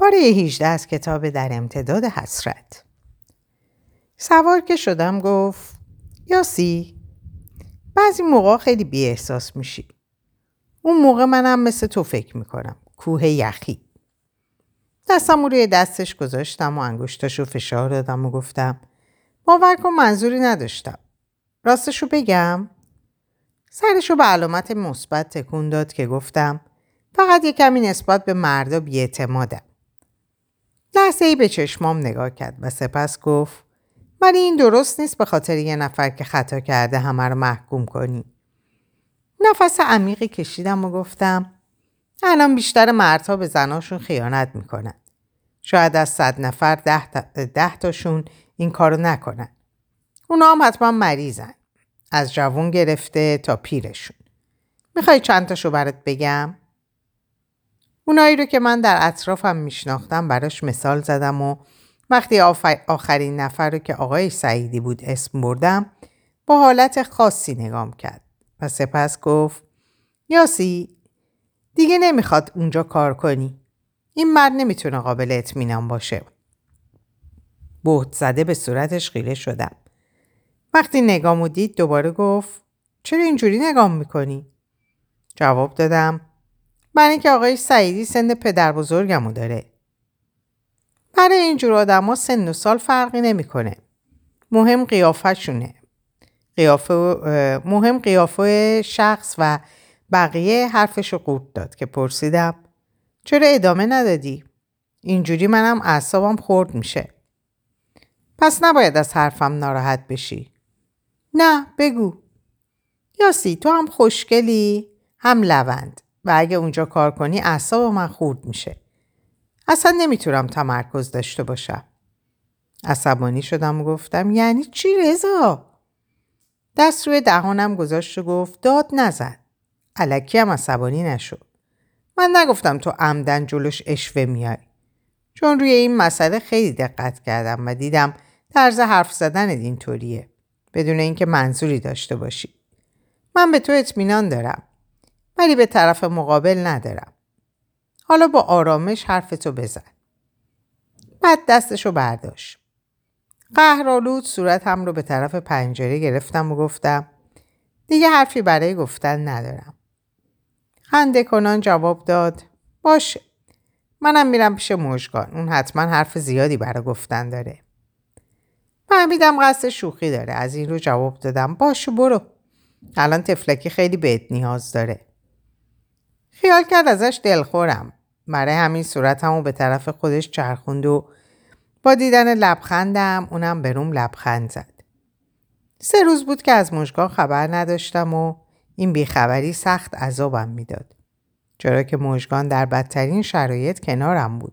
باره 18 از کتاب در امتداد حسرت. سوار که شدم گفت یاسی بعضی موقع خیلی بی احساس میشی. اون موقع منم مثل تو فکر می‌کنم کوه یخی. دستم روی دستش گذاشتم و انگشتاشو فشار دادم و گفتم باور کن منظوری نداشتم. راستشو بگم. سرشو به علامت مثبت تکون داد که گفتم فقط یه کمی نسبت به مردا بیاعتمادم. لحظه ای به چشمام نگاه کرد و سپس گفت ولی این درست نیست به خاطر یه نفر که خطا کرده همه رو محکوم کنی. نفس عمیقی کشیدم و گفتم الان بیشتر مردها به زناشون خیانت می‌کنن. شاید از صد نفر ده, ده تاشون این کارو نکنن. اونا هم حتما مریضن. از جوون گرفته تا پیرشون. می‌خوای چند تاشو برات بگم؟ اونایی رو که من در اطرافم میشناختم براش مثال زدم و وقتی آخرین نفر رو که آقای سعیدی بود اسم بردم با حالت خاصی نگام کرد و سپس گفت یاسی دیگه نمی‌خواد اونجا کار کنی. این مرد نمی‌تونه قابل اطمینان باشه. بهت زده به صورتش خیره شدم. وقتی نگامو دید دوباره گفت چرا اینجوری نگام می‌کنی؟ جواب دادم برای اینکه آقای سعیدی سن پدر بزرگمو داره برای اینجور آدم ها سن و سال فرقی نمی‌کنه. مهم قیافهشونه. قیافه مهم قیافه شخص و بقیه حرفشو قورت داد که پرسیدم چرا ادامه ندادی؟ اینجوری منم اعصابم خورد میشه. پس نباید از حرفم ناراحت بشی. نه بگو. یاسی تو هم خوشگلی هم لوند و اگه اونجا کار کنی اعصاب من خورد میشه. اصلا نمی‌تونم تمرکز داشته باشم. عصبانی شدم و گفتم یعنی چی رضا؟ دست روی دهانم گذاشت و گفت داد نزن. علکی هم عصبانی نشو. من نگفتم تو عمدن جلوش اشوه میای. چون روی این مسئله خیلی دقت کردم و دیدم طرز حرف زدن اینطوریه. بدون اینکه منظوری داشته باشی. من به تو اطمینان دارم. ولی به طرف مقابل ندارم. حالا با آرامش حرفتو بزن. بعد دستشو برداشت. قهرالود صورتم رو به طرف پنجره گرفتم و گفتم دیگه حرفی برای گفتن ندارم. خنده کنان جواب داد باشه. منم میرم پیش مژگان. اون حتما حرف زیادی برای گفتن داره. فهمیدم قصد شوخی داره. از این رو جواب دادم باشه برو. الان تفلکی خیلی بهت نیاز داره. خیال کرد ازش دلخورم. برای همین صورتمو به طرف خودش چرخوند و با دیدن لبخندم اونم روم لبخند زد. سه روز بود که از مشگاه خبر نداشتم و این بیخبری سخت عذابم می‌داد. چرا که مژگان در بدترین شرایط کنارم بود.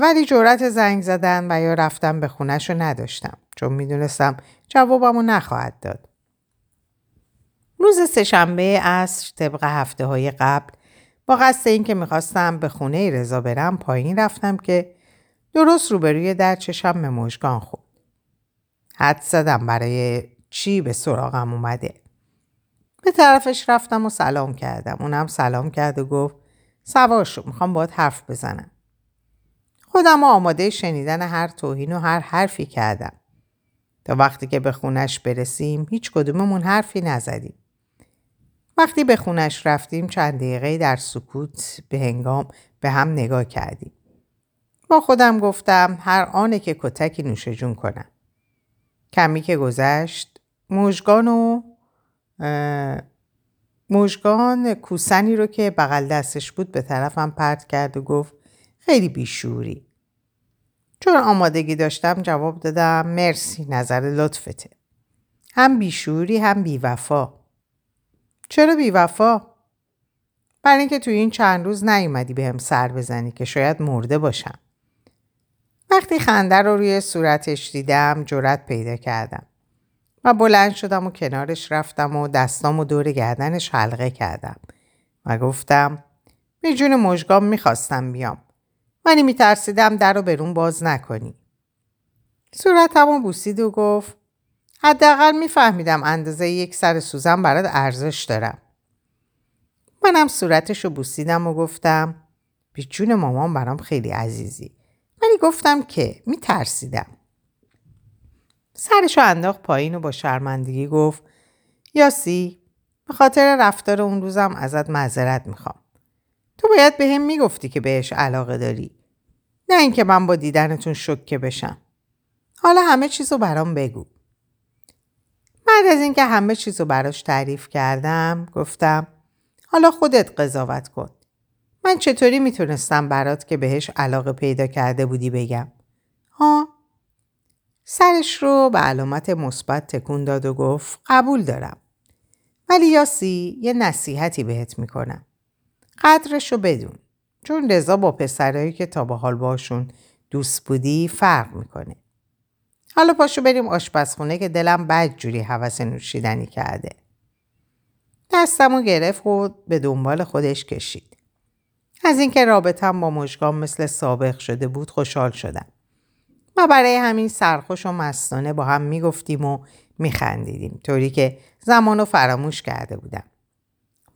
ولی جورت زنگ زدن و یا رفتم به خونش رو نداشتم چون می‌دونستم جوابمو نخواهد داد. روز سهشنبه عصر طبق هفته های قبل با قصد اینکه می‌خواستم به خونه رضا برم پایین رفتم که درست روبروی در چشم به مژگان خورد. حد زدم برای چی به سراغم اومده. به طرفش رفتم و سلام کردم. اونم سلام کرد و گفت سوار شو می‌خوام باید حرف بزنم. خودم آماده شنیدن هر توهین و هر حرفی کردم. تا وقتی که به خونش برسیم هیچ کدوممون حرفی نزدیم. وقتی به خونش رفتیم چند دقیقه در سکوت به هنگام به هم نگاه کردیم. با خودم گفتم هر آنه که کتکی نوش جون کنم. کمی که گذشت موجگان و موجگان کوسنی رو که بغل دستش بود به طرفم پرت کرد و گفت خیلی بیشوری. چون آمادگی داشتم جواب دادم مرسی نظر لطفته. هم بیشوری هم بیوفا. چرا بیوفا؟ برای اینکه توی این چند روز نیومدی به هم سر بزنی که شاید مرده باشم. وقتی خنده رو روی صورتش دیدم جرأت پیدا کردم و بلند شدم و کنارش رفتم و دستام و دور گردنش حلقه کردم و گفتم به جون مژگام می‌خواستم بیام ولی میترسیدم در رو برون باز نکنی. صورتم و بوسید و گفت حداقل میفهمیدم اندازه یک سر سوزن برات ارزش دارم. منم صورتش رو بوسیدم و گفتم جون مامان برام خیلی عزیزی. ولی گفتم که میترسیدم. سرشو انداخت پایین و با شرمندگی گفت یاسی به خاطر رفتار اون روزم ازت معذرت می‌خوام. تو باید به هم می‌گفتی که بهش علاقه داری. نه اینکه من با دیدنتون شکه بشم. حالا همه چیزو برام بگو. بعد از اینکه همه چیزو براش تعریف کردم گفتم حالا خودت قضاوت کن. من چطوری می‌تونستم برات که بهش علاقه پیدا کرده بودی بگم؟ ها؟ سرش رو به علامت مثبت تکون داد و گفت قبول دارم. ولی یاسی یه نصیحتی بهت می‌کنم. قدرش رو بدون. چون رضا با پسرهایی که تا به حال باشون دوست بودی فرق می‌کنه. حالا پاشو بریم آشپزخونه که دلم بد جوری حوث نوشیدنی کرده. دستمو گرفت و به دنبال خودش کشید. از اینکه رابطم با مشگام مثل سابق شده بود خوشحال شدم. ما برای همین سرخوش و مستانه با هم می‌گفتیم و میخندیدیم طوری که زمانو فراموش کرده بودم.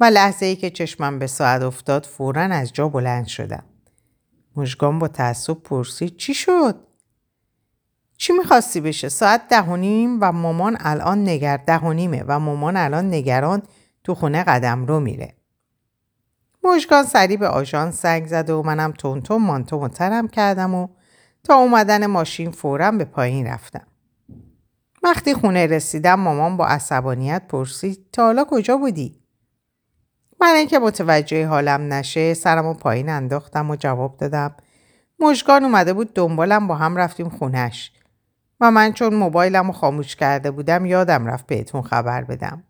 و لحظه ای که چشمم به ساعت افتاد فورا از جا بلند شدم. مشگام با تعصب پرسید چی شد؟ چی می‌خواستی بشه؟ ساعت ده و نیم و مامان الان نگر ده و نیمه و مامان الان نگران تو خونه قدم رو میره. مشگان سری به آژانس سنگ زد و منم تونتون مانتو ترم کردم و تا اومدن ماشین فورا به پایین رفتم. وقتی خونه رسیدم مامان با عصبانیت پرسید تا حالا کجا بودی؟ من اینکه متوجه حالم نشه سرم و پایین انداختم و جواب دادم مشگان اومده بود دنبالم با هم رفتیم خونش و من چون موبایلم رو خاموش کرده بودم یادم رفت بهتون خبر بدم.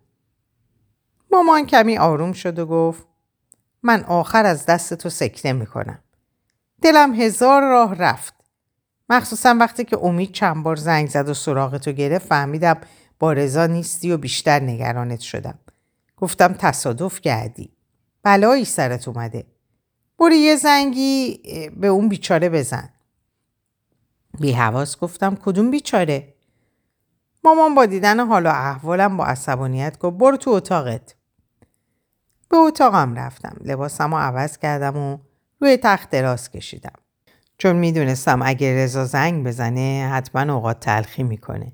مامان کمی آروم شد و گفت من آخر از دست تو سکته می‌کنم. دلم هزار راه رفت. مخصوصا وقتی که امید چند بار زنگ زد و سراغ تو گرفت فهمیدم با رضا نیستی و بیشتر نگرانت شدم. گفتم تصادف کردی. بلایی سرت اومده. برو یه زنگی به اون بیچاره بزن. بی حواس گفتم کدوم بیچاره؟ مامان با دیدن حال و احوالم با عصبانیت گفت برو تو اتاقت. به اتاقم رفتم. لباسم رو عوض کردم و روی تخت دراز کشیدم. چون می‌دونستم اگه رضا زنگ بزنه حتما اوقات تلخی می‌کنه.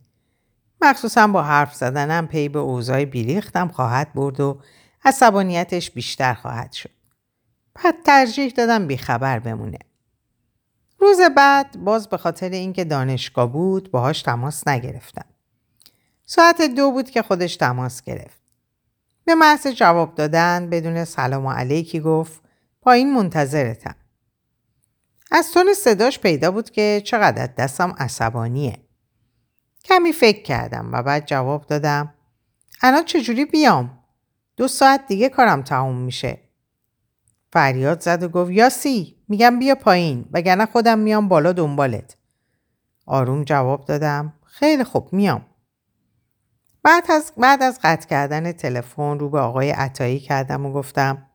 مخصوصا با حرف زدنم پی به اوضاع بیریختم خواهد برد و عصبانیتش بیشتر خواهد شد. بعد ترجیح دادم بیخبر بمونه. روز بعد باز به خاطر اینکه دانشگاه بود باهاش تماس نگرفتم. ساعت دو بود که خودش تماس گرفت. به محض جواب دادن بدون سلام و علیکی گفت پایین منتظرتم. از تون صداش پیدا بود که چقدر دستم عصبانیه. کمی فکر کردم و بعد جواب دادم الان چجوری بیام؟ دو ساعت دیگه کارم تموم میشه. فریاد زد و گفت یاسی میگم بیا پایین وگرنه خودم میام بالا دنبالت. آروم جواب دادم خیلی خوب میام. بعد از, بعد از قطع کردن تلفن رو به آقای عطایی کردم و گفتم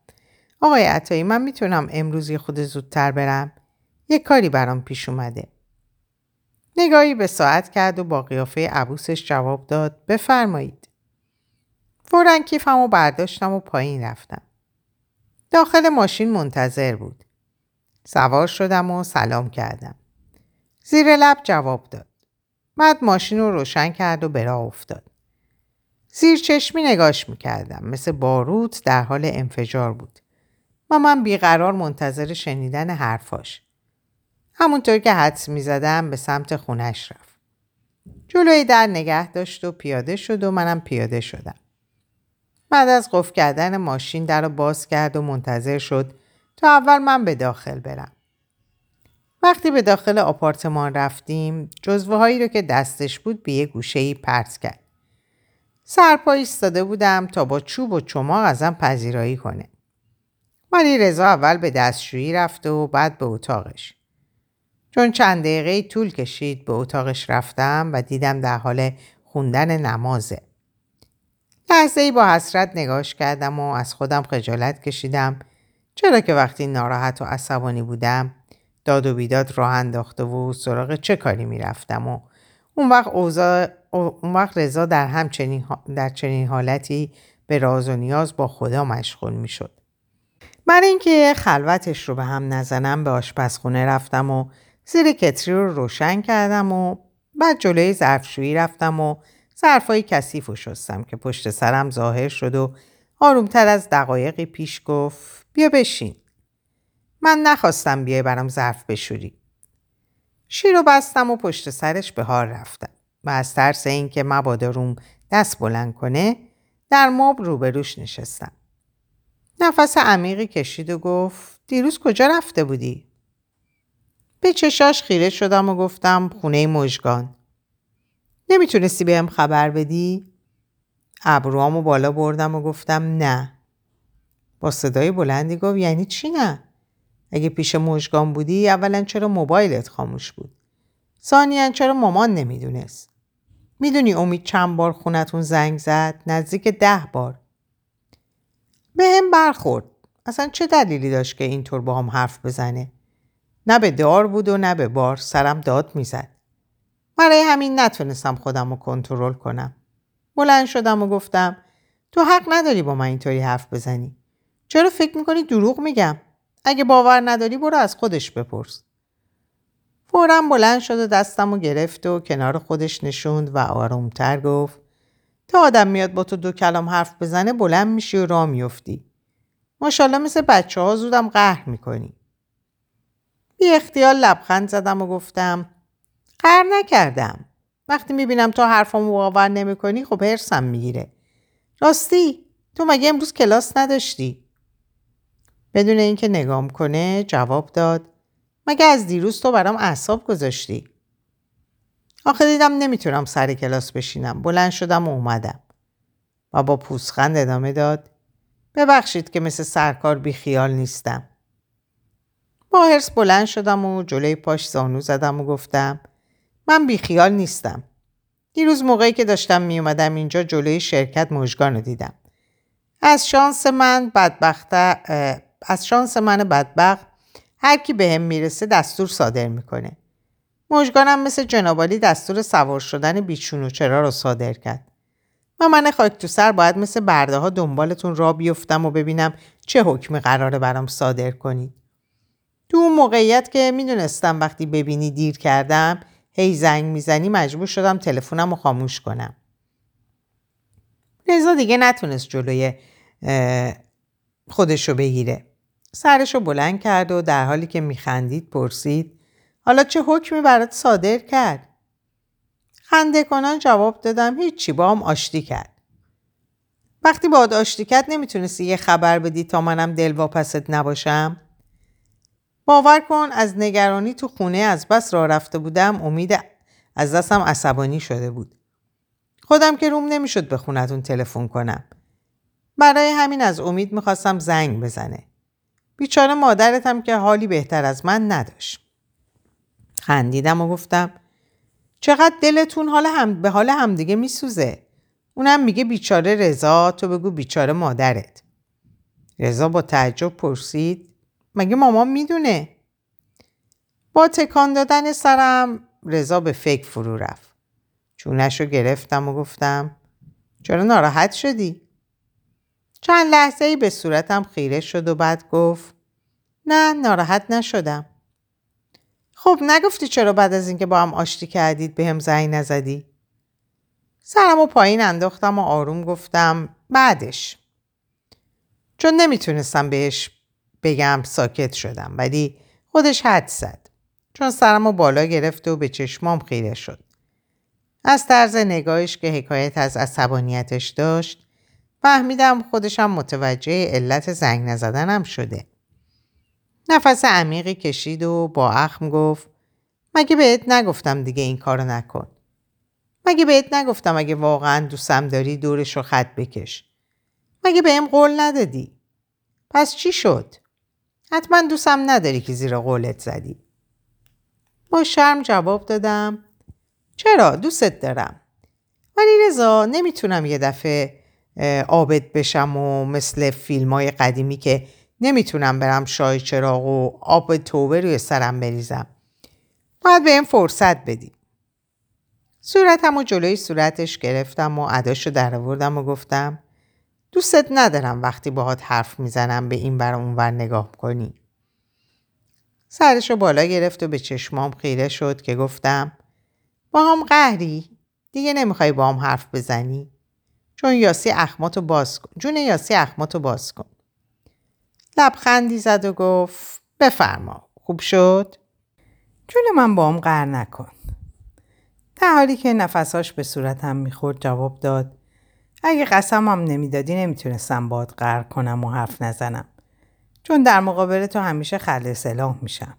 آقای عطایی من می‌تونم امروز یه خود زودتر برم؟ یه کاری برام پیش اومده. نگاهی به ساعت کرد و با قیافه عبوسش جواب داد بفرمایید. فورا کیفم و برداشتم و پایین رفتم. داخل ماشین منتظر بود. سوار شدم و سلام کردم. زیر لب جواب داد. بعد ماشین رو روشن کرد و به افتاد. زیر چشمی نگاش می‌کردم. مثل باروت در حال انفجار بود. و من بیقرار منتظر شنیدن حرفاش. همونطور که حدس می‌زدم به سمت خونش رفت. جلوی در نگه داشت و پیاده شد و منم پیاده شدم. بعد از قفل کردن ماشین در رو باز کرد و منتظر شد تا اول من به داخل برم. وقتی به داخل آپارتمان رفتیم جزوه هایی رو که دستش بود به یه گوشه ای پرت کرد. سرپا ایستاده بودم تا با چوب و چماق ازم پذیرایی کنه. ولی رضا اول به دستشویی رفت و بعد به اتاقش. چون چند دقیقه طول کشید به اتاقش رفتم و دیدم در حال خوندن نمازه. لحظه ای با حسرت نگاش کردم و از خودم خجالت کشیدم. چرا که وقتی ناراحت و عصبانی بودم داد و بیداد راه انداخته و سراغ چه کاری می‌رفتم و اون وقت اوزا اون وقت رضا در همچنین در چنین حالتی به راز و نیاز با خدا مشغول می‌شد. برای اینکه خلوتش رو به هم نزنم به آشپزخونه رفتم و زیر کتری رو روشن کردم و بعد جلوی ظرفشویی رفتم و ظرفای کثیف و شستم که پشت سرم ظاهر شد و آرومتر از دقایقی پیش گفت بیا بشین من نخواستم بیای برام ظرف بشوری شیر رو بستم و پشت سرش به حال رفتم و از ترس اینکه مبادا روم دست بلند کنه در ماب روبروش نشستم نفس عمیقی کشید و گفت دیروز کجا رفته بودی؟ به چشاش خیره شدم و گفتم خونه مژگان. نمی‌تونستی بهم خبر بدی؟ ابروامو بالا بردم و گفتم نه. با صدای بلندی گفت یعنی چی نه؟ اگه پیش مژگان بودی اولا چرا موبایلت خاموش بود؟ ثانیا چرا مامان نمی‌دونست؟ می‌دونی امید چند بار خونتون زنگ زد؟ نزدیک ده بار. به هم برخورد. اصلا چه دلیلی داشت که اینطور با هم حرف بزنه؟ نه به دار بود و نه به بار سرم داد می‌زد. برای همین نتونستم خودم رو کنترل کنم. بلند شدم و گفتم تو حق نداری با من اینطوری حرف بزنی. چرا فکر می‌کنی دروغ میگم؟ اگه باور نداری برو از خودش بپرس. فورا بلند شد و دستم و گرفت و کنار خودش نشوند و آرومتر گفت تا آدم میاد با تو دو کلام حرف بزنه بلند میشی و راه میفتی. ماشاءالله مثل بچه ها زودم قهر می‌کنی. بی اختیار لبخند زدم و گفتم قهر نکردم. وقتی می‌بینم تو حرفامو باور نمی‌کنی خب هرسم می‌گیره. راستی تو مگه امروز کلاس نداشتی؟ بدون اینکه نگام کنه جواب داد مگه از دیروز تو برام اعصاب گذاشتی؟ آخه دیدم نمی‌تونم سر کلاس بشینم. بلند شدم و اومدم. و با پوسخند ادامه داد. ببخشید که مثل سرکار بی خیال نیستم. با حرس بلند شدم و جلوی پاش زانو زدم و گفتم من بی خیال نیستم. دیروز موقعی که داشتم می اومدم اینجا جلوی شرکت مژگان رو دیدم. از شانس من بدبخت از شانس من بدبخت هر کی به هم می‌رسه دستور صادر می‌کنه. مژگانم مثل جنابالی دستور سوار شدن بیچون و چرا رو صادر کرد. و من خاک تو سر باید مثل برده ها دنبالتون را بیفتم و ببینم چه حکمی قراره برام صادر کنید. تو اون موقعیت که می‌دونستم وقتی ببینی دیر کردم هی زنگ می‌زنی مجبور شدم تلفنم رو خاموش کنم. رضا دیگه نتونست جلوی خودشو بگیره. سرشو بلند کرد و در حالی که میخندید پرسید حالا چه حکمی برات صادر کرد؟ خنده کنان جواب دادم هیچی با هم آشتی کرد. وقتی با آشتی کرد نمی‌تونستی یه خبر بدی تا منم دلواپست نباشم؟ باور کن از نگرانی تو خونه از بس را رفته بودم امید از دستم عصبانی شده بود. خودم که روم نمی‌شد به خونتون تلفن کنم. برای همین از امید می‌خواستم زنگ بزنه. بیچاره مادرتم که حالی بهتر از من نداشت. خندیدم و گفتم چقدر دلتون حال هم به حال همدیگه میسوزه. اونم میگه بیچاره رضا تو بگو بیچاره مادرت. رضا با تعجب پرسید مگه مامان می‌دونه؟ با تکان دادن سرم رضا به فکر فرو رفت. چونش رو گرفتم و گفتم چرا ناراحت شدی؟ چند لحظه ای به صورتم خیره شد و بعد گفت نه ناراحت نشدم. خب نگفتی چرا بعد از اینکه با هم آشتی کردید به هم زنگ نزدی؟ سرم و پایین انداختم و آروم گفتم بعدش. چون نمی‌تونستم بهش بگم ساکت شدم ولی خودش حد زد. چون سرم و بالا گرفته و به چشمام خیره شد. از طرز نگاهش که حکایت از عصبانیتش داشت فهمیدم خودشم متوجه علت زنگ نزدنم شده. نفس عمیقی کشید و با اخم گفت مگه بهت نگفتم دیگه این کارو نکن. مگه بهت نگفتم اگه واقعا دوستم داری دورش رو خط بکش. مگه بهم قول ندادی. پس چی شد؟ حتما دوستم نداری که زیر قولت زدی. با شرم جواب دادم چرا دوستت دارم. ولی رضا نمی‌تونم یه دفعه عابد بشم و مثل فیلم های قدیمی که نمی‌تونم برم شای چراغ و آب توبه روی سرم بریزم. باید به این فرصت بدی. صورتم و جلوی صورتش گرفتم و عداشو در آوردم و گفتم دوستت ندارم وقتی باهات حرف می‌زنم به این بر اون ور نگاه کنی. سرشو بالا گرفت و به چشمام خیره شد که گفتم با هم قهری؟ دیگه نمی‌خوای با هم حرف بزنی. چون یاسی اخماتو باز کن. جون یاسی اخماتو باز کن. لبخندی زد و گفت بفرما. خوب شد؟ جون من با هم قهر نکن. در حالی که نفساش به صورتم می‌خورد جواب داد اگه قسمم نمی‌دادی نمی‌تونستم باد قهر کنم و حرف نزنم. چون در مقابل تو همیشه خل سلاح میشم.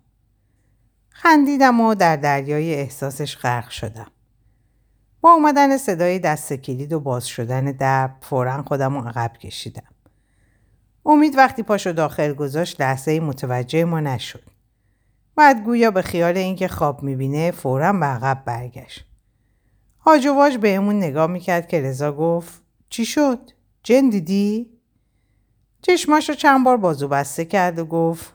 خندیدم و در دریای احساسش غرق شدم. با اومدن صدای دست کلید و باز شدن در فورا خودم رو عقب کشیدم. امید وقتی پاشو داخل گذاشت لحظه متوجه ما نشد. بعد گویا به خیال اینکه خواب می‌بینه فورا به عقب برگشت. هاج و واج بهمون نگاه می‌کرد که رضا گفت چی شد؟ جن دیدی؟ چشماشو چند بار بازو بسته کرد و گفت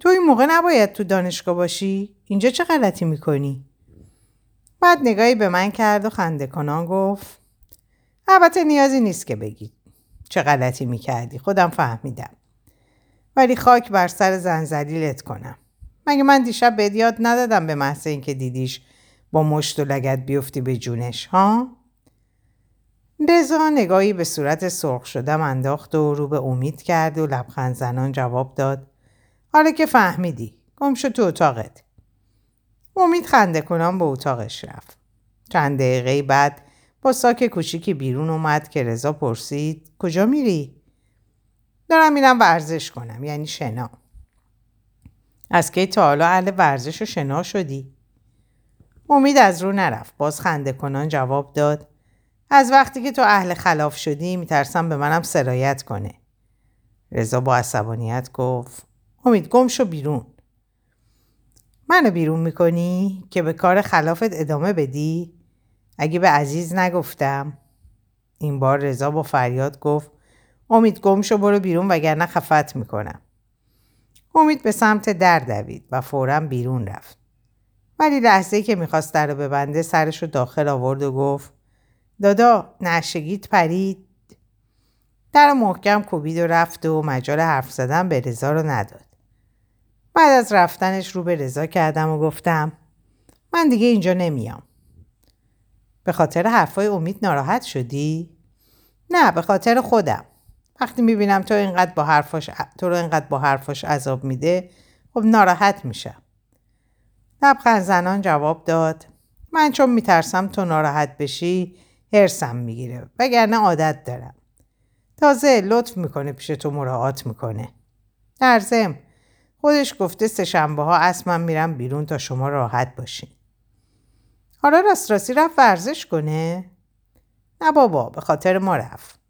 تو این موقع نباید تو دانشگاه باشی؟ اینجا چه غلطی می‌کنی؟ بعد نگاهی به من کرد و خنده کنان گفت البته نیازی نیست که بگی چه غلطی می‌کردی خودم فهمیدم ولی خاک بر سر زنزلیلت کنم مگه من دیشب به یاد ندادم به محض اینکه دیدیش با مشت و لگت بیفتی به جونش ها؟ رضا نگاهی به صورت سرخ شدم انداخت و رو به امید کرد و لبخند زنان جواب داد. حالا که فهمیدی. گم شو تو اتاقت. امید خنده کنان به اتاقش رفت. چند دقیقه بعد با ساک کوچیکی بیرون اومد که رضا پرسید کجا میری؟ دارم میرم ورزش کنم یعنی شنا. از کی تا حالا اهل ورزش و شنا شدی؟ امید از رو نرفت. باز خنده کنان جواب داد. از وقتی که تو اهل خلاف شدی میترسم به منم سرایت کنه. رضا با عصبانیت گفت امید گم شو بیرون. منو بیرون می‌کنی که به کار خلافت ادامه بدی؟ اگه به عزیز نگفتم. این بار رضا با فریاد گفت امید گم شو برو بیرون وگرنه خفت می‌کنم. امید به سمت در دوید و فورا بیرون رفت. ولی لحظه که می‌خواست در رو ببنده سرش رو داخل آورد و گفت دادا نشگیت پرید. در محکم کوبید و رفت و مجال حرف زدن به رضا رو نداد. بعد از رفتنش رو به رضا کردم و گفتم من دیگه اینجا نمیام. به خاطر حرفای امید ناراحت شدی؟ نه به خاطر خودم. وقتی می‌بینم تو اینقدر با حرفاش تو رو اینقدر با حرفاش عذاب میده خب ناراحت میشم. لبخند زنان جواب داد من چون میترسم تو ناراحت بشی هرسم می‌گیره. وگرنه عادت دارم. تازه لطف می‌کنه پیش تو مراعات می‌کنه. در زم خودش گفته سه شنبه ها اصلا میرم بیرون تا شما راحت باشین. حالا راست راستی رفت ورزش کنه؟ نه بابا به خاطر ما رفت.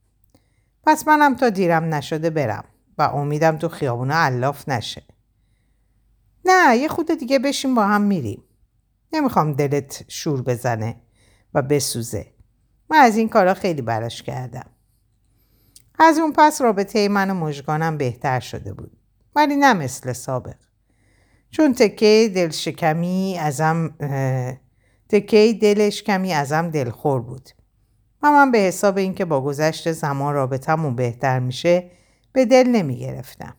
پس منم تا دیرم نشده برم و امیدم تو خیابونه علاف نشه. نه یه خود دیگه بشین با هم میریم. نمی‌خوام دلت شور بزنه و بسوزه. من از این کارا خیلی براش کردم از اون پس رابطه من و مژگانم بهتر شده بود ولی نه مثل سابق چون تکه دل شکمی ازم تکه دلش کمی ازم دلخور بود و من به حساب اینکه با گذشت زمان رابطمون بهتر میشه به دل نمی گرفتم.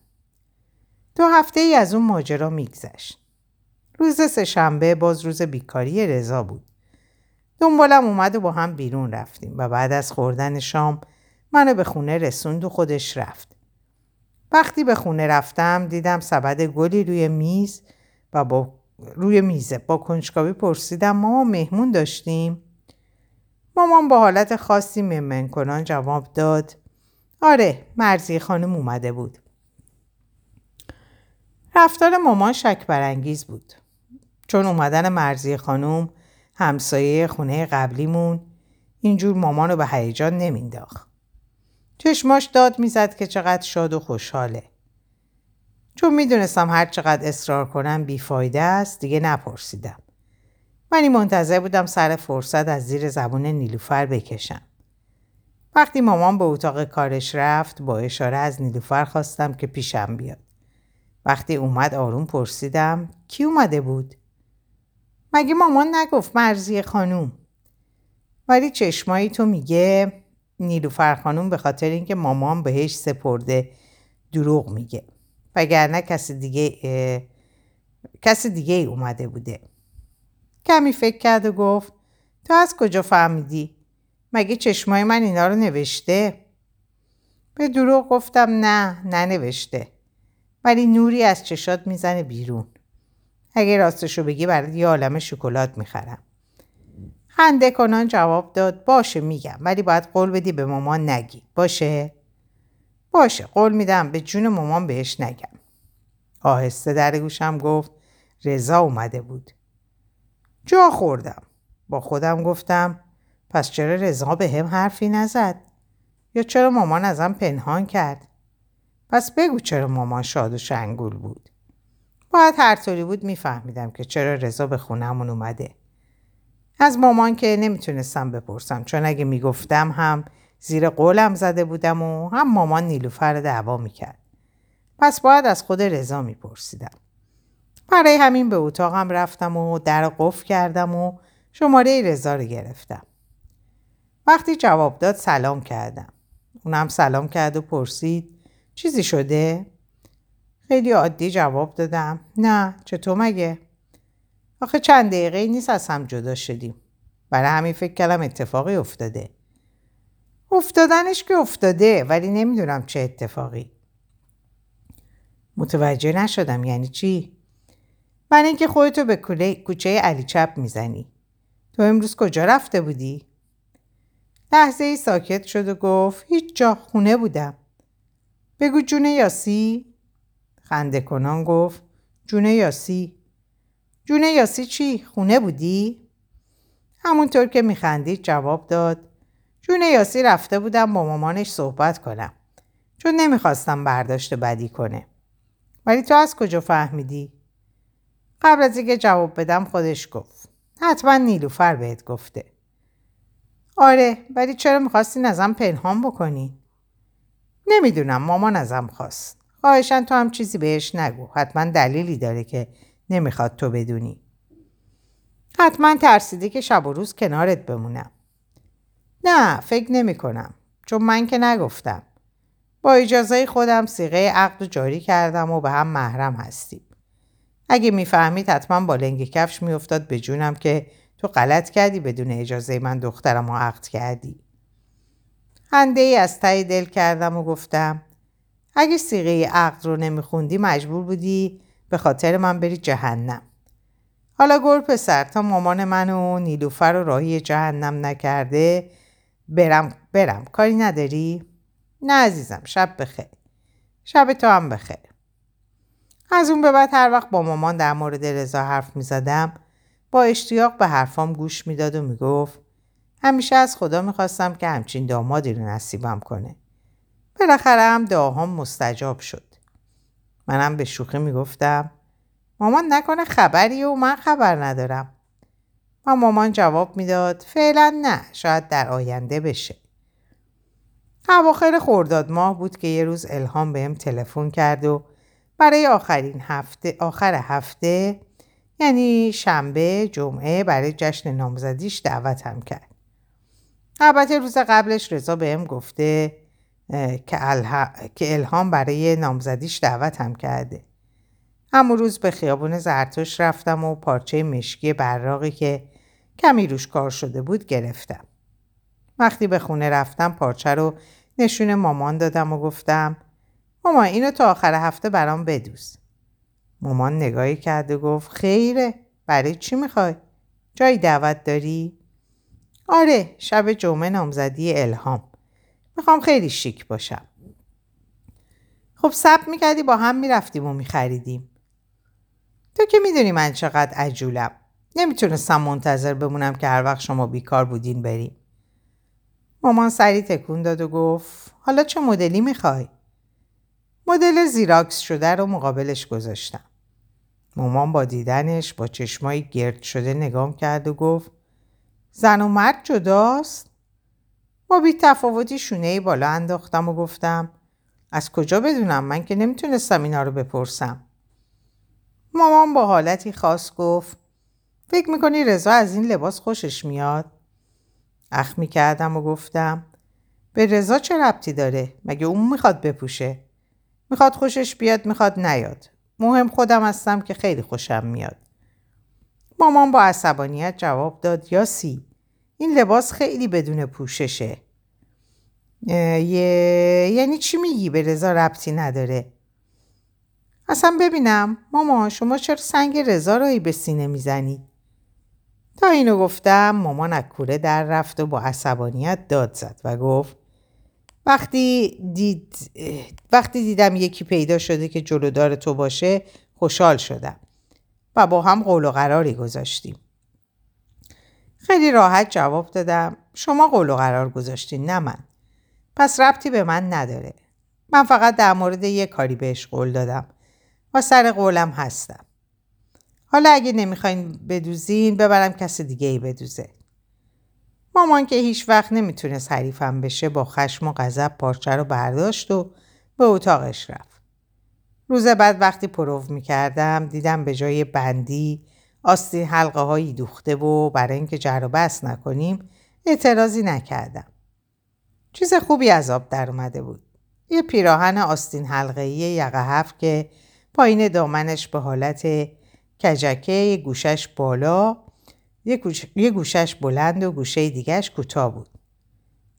دو هفته ای از اون ماجرا میگذشت. روز سهشنبه باز روز بیکاری رضا بود. دنبالم اومد و با هم بیرون رفتیم و بعد از خوردن شام منو به خونه رسوند و خودش رفت. وقتی به خونه رفتم دیدم سبد گلی روی میز و با روی میزه با کنجکاوی پرسیدم ماما مهمون داشتیم؟ مامان با حالت خاصی ممن کنان جواب داد آره مرزی خانم اومده بود. رفتار مامان شک برانگیز بود. چون اومدن مرزی خانم همسایه خونه قبلیمون اینجور مامان رو به هیجان نمینداخت چشماش داد می‌زد که چقدر شاد و خوشحاله. چون می‌دونستم هر چقدر اصرار کنم بیفایده است دیگه نپرسیدم. منی منتظر بودم سر فرصت از زیر زبون نیلوفر بکشم. وقتی مامان به اتاق کارش رفت با اشاره از نیلوفر خواستم که پیشم بیاد. وقتی اومد آروم پرسیدم کی اومده بود؟ مگه مامان نگفت مرزی خانوم؟ ولی چشمایی تو میگه نیلوفر خانوم به خاطر اینکه مامان بهش سپرده دروغ میگه وگرنه کسی دیگه کسی دیگه ای اومده بوده کمی فکر کرد و گفت تو از کجا فهمیدی؟ مگه چشمای من اینا رو نوشته؟ به دروغ گفتم نه ننوشته ولی نوری از چشات می‌زنه بیرون اگه راستشو بگی برای یه عالم شکلات می‌خرم. خنده کنان جواب داد باشه میگم ولی باید قول بدی به مامان نگی. باشه؟ باشه قول میدم به جون مامان بهش نگم. آهسته در گوشم گفت رضا اومده بود. جا خوردم. با خودم گفتم پس چرا رضا به هم حرفی نزد؟ یا چرا مامان ازم پنهان کرد؟ پس بگو چرا مامان شاد و شنگول بود. باید هر طوری بود میفهمیدم که چرا رضا به خونهمون اومده. از مامان که نمی‌تونستم بپرسم چون اگه می‌گفتم هم زیر قولم زده بودم و هم مامان نیلوفر دعوا می‌کرد. پس باید از خود رضا میپرسیدم. برای همین به اتاقم رفتم و در قفل کردم و شماره رضا رو گرفتم. وقتی جواب داد سلام کردم. اونم سلام کرد و پرسید چیزی شده؟ خیلی عادی جواب دادم نه چطور مگه؟ آخه چند دقیقه نیست از هم جدا شدیم برای همین فکر کردم اتفاقی افتاده افتادنش که افتاده ولی نمی‌دونم چه اتفاقی متوجه نشدم یعنی چی؟ من اینکه خودتو به کوچه علی چپ می‌زنی تو امروز کجا رفته بودی؟ لحظه ای ساکت شد و گفت هیچ جا خونه بودم بگو جون یاسی؟ خنده کنان گفت جون یاسی جون یاسی چی؟ خونه بودی؟ همونطور که میخندید جواب داد جون یاسی رفته بودم با مامانش صحبت کنم چون نمی‌خواستم برداشت بدی کنه ولی تو از کجا فهمیدی؟ قبل از اینکه جواب بدم خودش گفت حتما نیلوفر بهت گفته آره ولی چرا می‌خواستین ازم پنهان بکنی؟ نمی‌دونم مامان ازم خواست خواهشن تو هم چیزی بهش نگو. حتما دلیلی داره که نمی‌خواد تو بدونی. حتما ترسیدی که شب و روز کنارت بمونم. نه فکر نمی کنم. چون من که نگفتم. با اجازه خودم سیغه عقد جاری کردم و به هم محرم هستیم. اگه می‌فهمید حتما با لنگ کفش میافتاد به جونم که تو غلط کردی بدون اجازه من دخترم رو عقد کردی. خنده ای از تای دل کردم و گفتم اگه سیغه عقد رو نمیخوندی مجبور بودی به خاطر من بری جهنم حالا گر پسر تا مامان من و نیلوفر رو راهی جهنم نکرده برم برم کاری نداری؟ نه عزیزم شب بخیر شب تو هم بخیر از اون به بعد هر وقت با مامان در مورد رضا حرف می زدم با اشتیاق به حرفام گوش می‌داد و می‌گفت همیشه از خدا می‌خواستم که همچین دامادی رو نصیبم کنه. بالاخره هم دعاهام مستجاب شد. منم به شوخی می‌گفتم مامان نکنه خبری و من خبر ندارم. و مامان جواب می‌داد فعلا نه شاید در آینده بشه. اواخر خورداد ماه بود که یه روز الهام بهم تلفن کرد و برای آخرین هفته آخر هفته یعنی شنبه جمعه برای جشن نامزدیش دعوتم کرد. البته روز قبلش رضا بهم گفته که, الهام برای نامزدیش دعوتم کرده. همون روز به خیابون زرتوش رفتم و پارچه مشکی براقی که کمی روش کار شده بود گرفتم. وقتی به خونه رفتم پارچه رو نشون مامان دادم و گفتم مامان اینو تا آخر هفته برام بدوز. مامان نگاهی کرد و گفت خیره برای چی می‌خوای؟ جایی دعوت داری؟ آره شب جمعه نامزدی الهام می‌خوام خیلی شیک باشم. خب سب می‌کردی با هم می‌رفتیم و میخریدیم. تو که می‌دونی من چقدر عجولم. نمی‌تونستم منتظر بمونم که هر وقت شما بیکار بودین بریم. مامان سری تکون داد و گفت حالا چه مدلی می‌خوای؟ مدل زیراکس شده رو مقابلش گذاشتم. مامان با دیدنش با چشمایی گرد شده نگام کرد و گفت زن و مرد جداست؟ با بی تفاوتی شونه ای بالا انداختم و گفتم از کجا بدونم من که نمی‌تونستم اینا رو بپرسم. مامان با حالتی خاص گفت فکر می‌کنی رضا از این لباس خوشش میاد؟ اخ کردم و گفتم به رضا چه ربطی داره؟ مگه اون می‌خواد بپوشه؟ می‌خواد خوشش بیاد می‌خواد نیاد. مهم خودم هستم که خیلی خوشم میاد. مامان با عصبانیت جواب داد یاسی این لباس خیلی بدون پوششه. یعنی چی میگی به رضا ربطی نداره؟ اصلا ببینم ماما شما چرا سنگ رضا رایی به سینه می‌زنی؟ تا اینو گفتم مامان از کوره در رفت و با عصبانیت داد زد و گفت وقتی, دید... وقتی دیدم یکی پیدا شده که جلودار تو باشه خوشحال شدم و با هم قول و قراری گذاشتیم. خیلی راحت جواب دادم شما قول و قرار گذاشتین نه من. پس ربطی به من نداره. من فقط در مورد یه کاری بهش قول دادم و سر قولم هستم. حالا اگه نمی‌خواین بدوزین ببرم کس دیگه ای بدوزه. مامان که هیچ وقت نمی‌تونست حریفم بشه با خشم و غضب پارچه رو برداشت و به اتاقش رفت. روز بعد وقتی پروف می‌کردم دیدم به جای بندی آستین حلقه هایی دوخته و برای اینکه جر و بس نکنیم اعتراضی نکردم. چیز خوبی از آب در اومده بود. یه پیراهن آستین حلقه یقه هفت که پایین دامنش به حالت کجکه گوشش بالا یه, گوشش بلند و گوشه دیگهش کوتاه بود.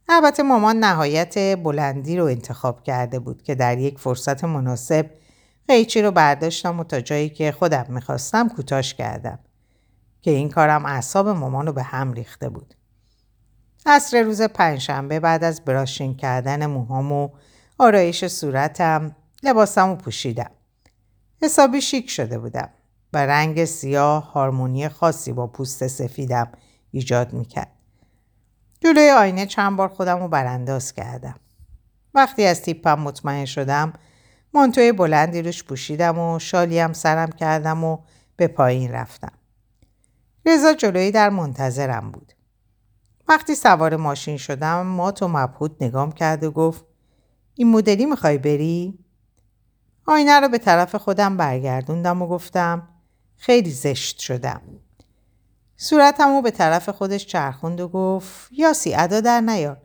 البته مامان نهایت بلندی رو انتخاب کرده بود که در یک فرصت مناسب قیچی رو برداشتم و تا جایی که خودم می‌خواستم کوتاش کردم که این کارم اعصاب مامان رو به هم ریخته بود. عصر روز پنجشنبه بعد از براشین کردن موهام و آرایش صورتم لباسم رو پوشیدم. حسابی شیک شده بودم. و رنگ سیاه هارمونی خاصی با پوست سفیدم ایجاد می‌کرد. جلوی آینه چند بار خودم رو برانداز کردم. وقتی از تیپم مطمئن شدم مانتوی بلندی روش پوشیدم و شالیم سرم کردم و به پایین رفتم. رضا جلویی در منتظرم بود. وقتی سوار ماشین شدم مات و مبهوت نگام کرد و گفت این مدلی می‌خوای بری؟ آینه رو به طرف خودم برگردوندم و گفتم خیلی زشت شدم. صورتمو به طرف خودش چرخوند و گفت یاسی ادا در نیار.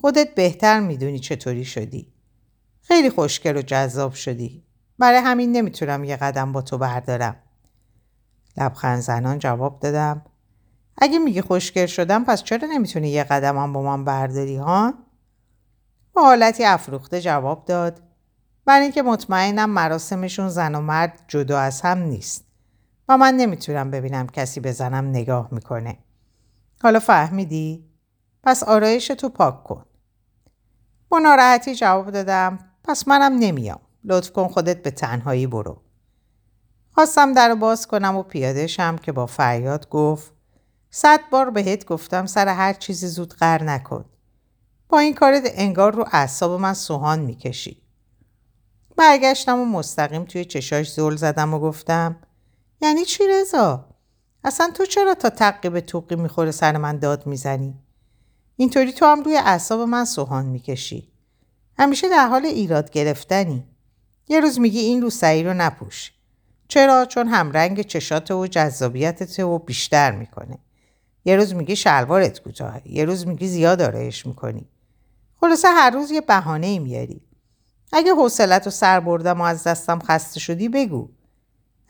خودت بهتر می‌دونی چطوری شدی. خیلی خوشگل و جذاب شدی. برای همین نمی‌تونم یه قدم با تو بردارم. لبخند زنان جواب دادم. اگه میگی خوشگل شدم پس چرا نمی‌تونی یه قدمم با من برداری ها؟ با حالتی افروخته جواب داد. برای اینکه مطمئنم مراسمشون زن و مرد جدا از هم نیست. و من نمی‌تونم ببینم کسی به زنم نگاه می‌کنه. حالا فهمیدی؟ پس آرایش تو پاک کن. با ناراحتی جواب دادم پس منم نمیام. لطف کن خودت به تنهایی برو. خواستم در باز کنم و پیاده شم که با فریاد گفت صد بار بهت گفتم سر هر چیزی زود قر نکن. با این کارت انگار رو اعصاب من سوهان می‌کشی. برگشتم و مستقیم توی چشاش زل زدم و گفتم یعنی چی رضا؟ اصلا تو چرا تا تقی به توقی می‌خوره سر من داد می‌زنی؟ اینطوری تو هم روی اعصاب من سوهان می‌کشی. همیشه در حال ایراد گرفتنی. یه روز میگی این روسری رو نپوش. چرا؟ چون همرنگ چشات و جذابیتت رو بیشتر می‌کنه. یه روز میگی شلوارت کوتاهه. یه روز میگی زیاد آرایش می‌کنی. خلاصه هر روز یه بهانه ای میاری. اگه حوصلت و سر بردم و از دستم خسته شدی بگو.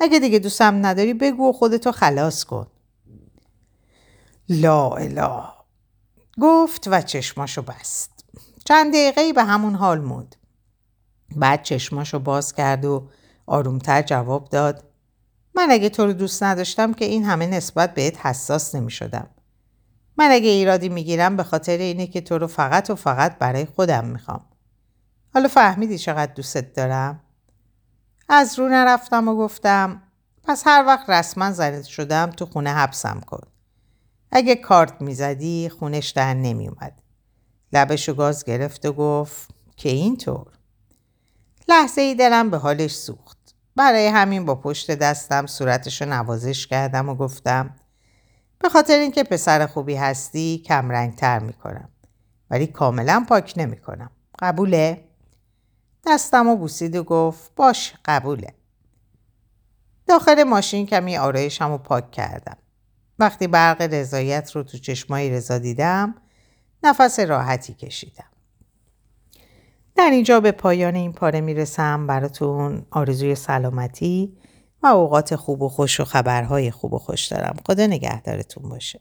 اگه دیگه دوستم نداری بگو و خودتو خلاص کن. لا اله گفت و چشماشو بست. چند دقیقه به همون حال موند. بعد چشماشو باز کرد و آرومتر جواب داد. من اگه تو رو دوست نداشتم که این همه نسبت بهت حساس نمی شدم. من اگه ایرادی می‌گیرم به خاطر اینه که تو رو فقط و فقط برای خودم می‌خوام. حالا فهمیدی چقدر دوستت دارم؟ از رو نرفتم و گفتم پس هر وقت رسما زده شدم تو خونه حبسم کن. اگه کارت می‌زدی خونش در نمیومد. لبشو گاز گرفت و گفت که اینطور. لحظه ای دلم به حالش سوخت. برای همین با پشت دستم صورتشو نوازش کردم و گفتم به خاطر اینکه پسر خوبی هستی کم تر می‌کنم. ولی کاملا پاک نمی‌کنم. قبوله؟ دستم و بوسید و گفت باش قبوله. داخل ماشین کمی آرایشم رو پاک کردم. وقتی برق رضایت رو تو چشمای رضا دیدم نفس راحتی کشیدم. در اینجا به پایان این پاره می‌رسم براتون آرزوی سلامتی و اوقات خوب و خوش و خبرهای خوب و خوش دارم. خدا نگهدارتون باشه.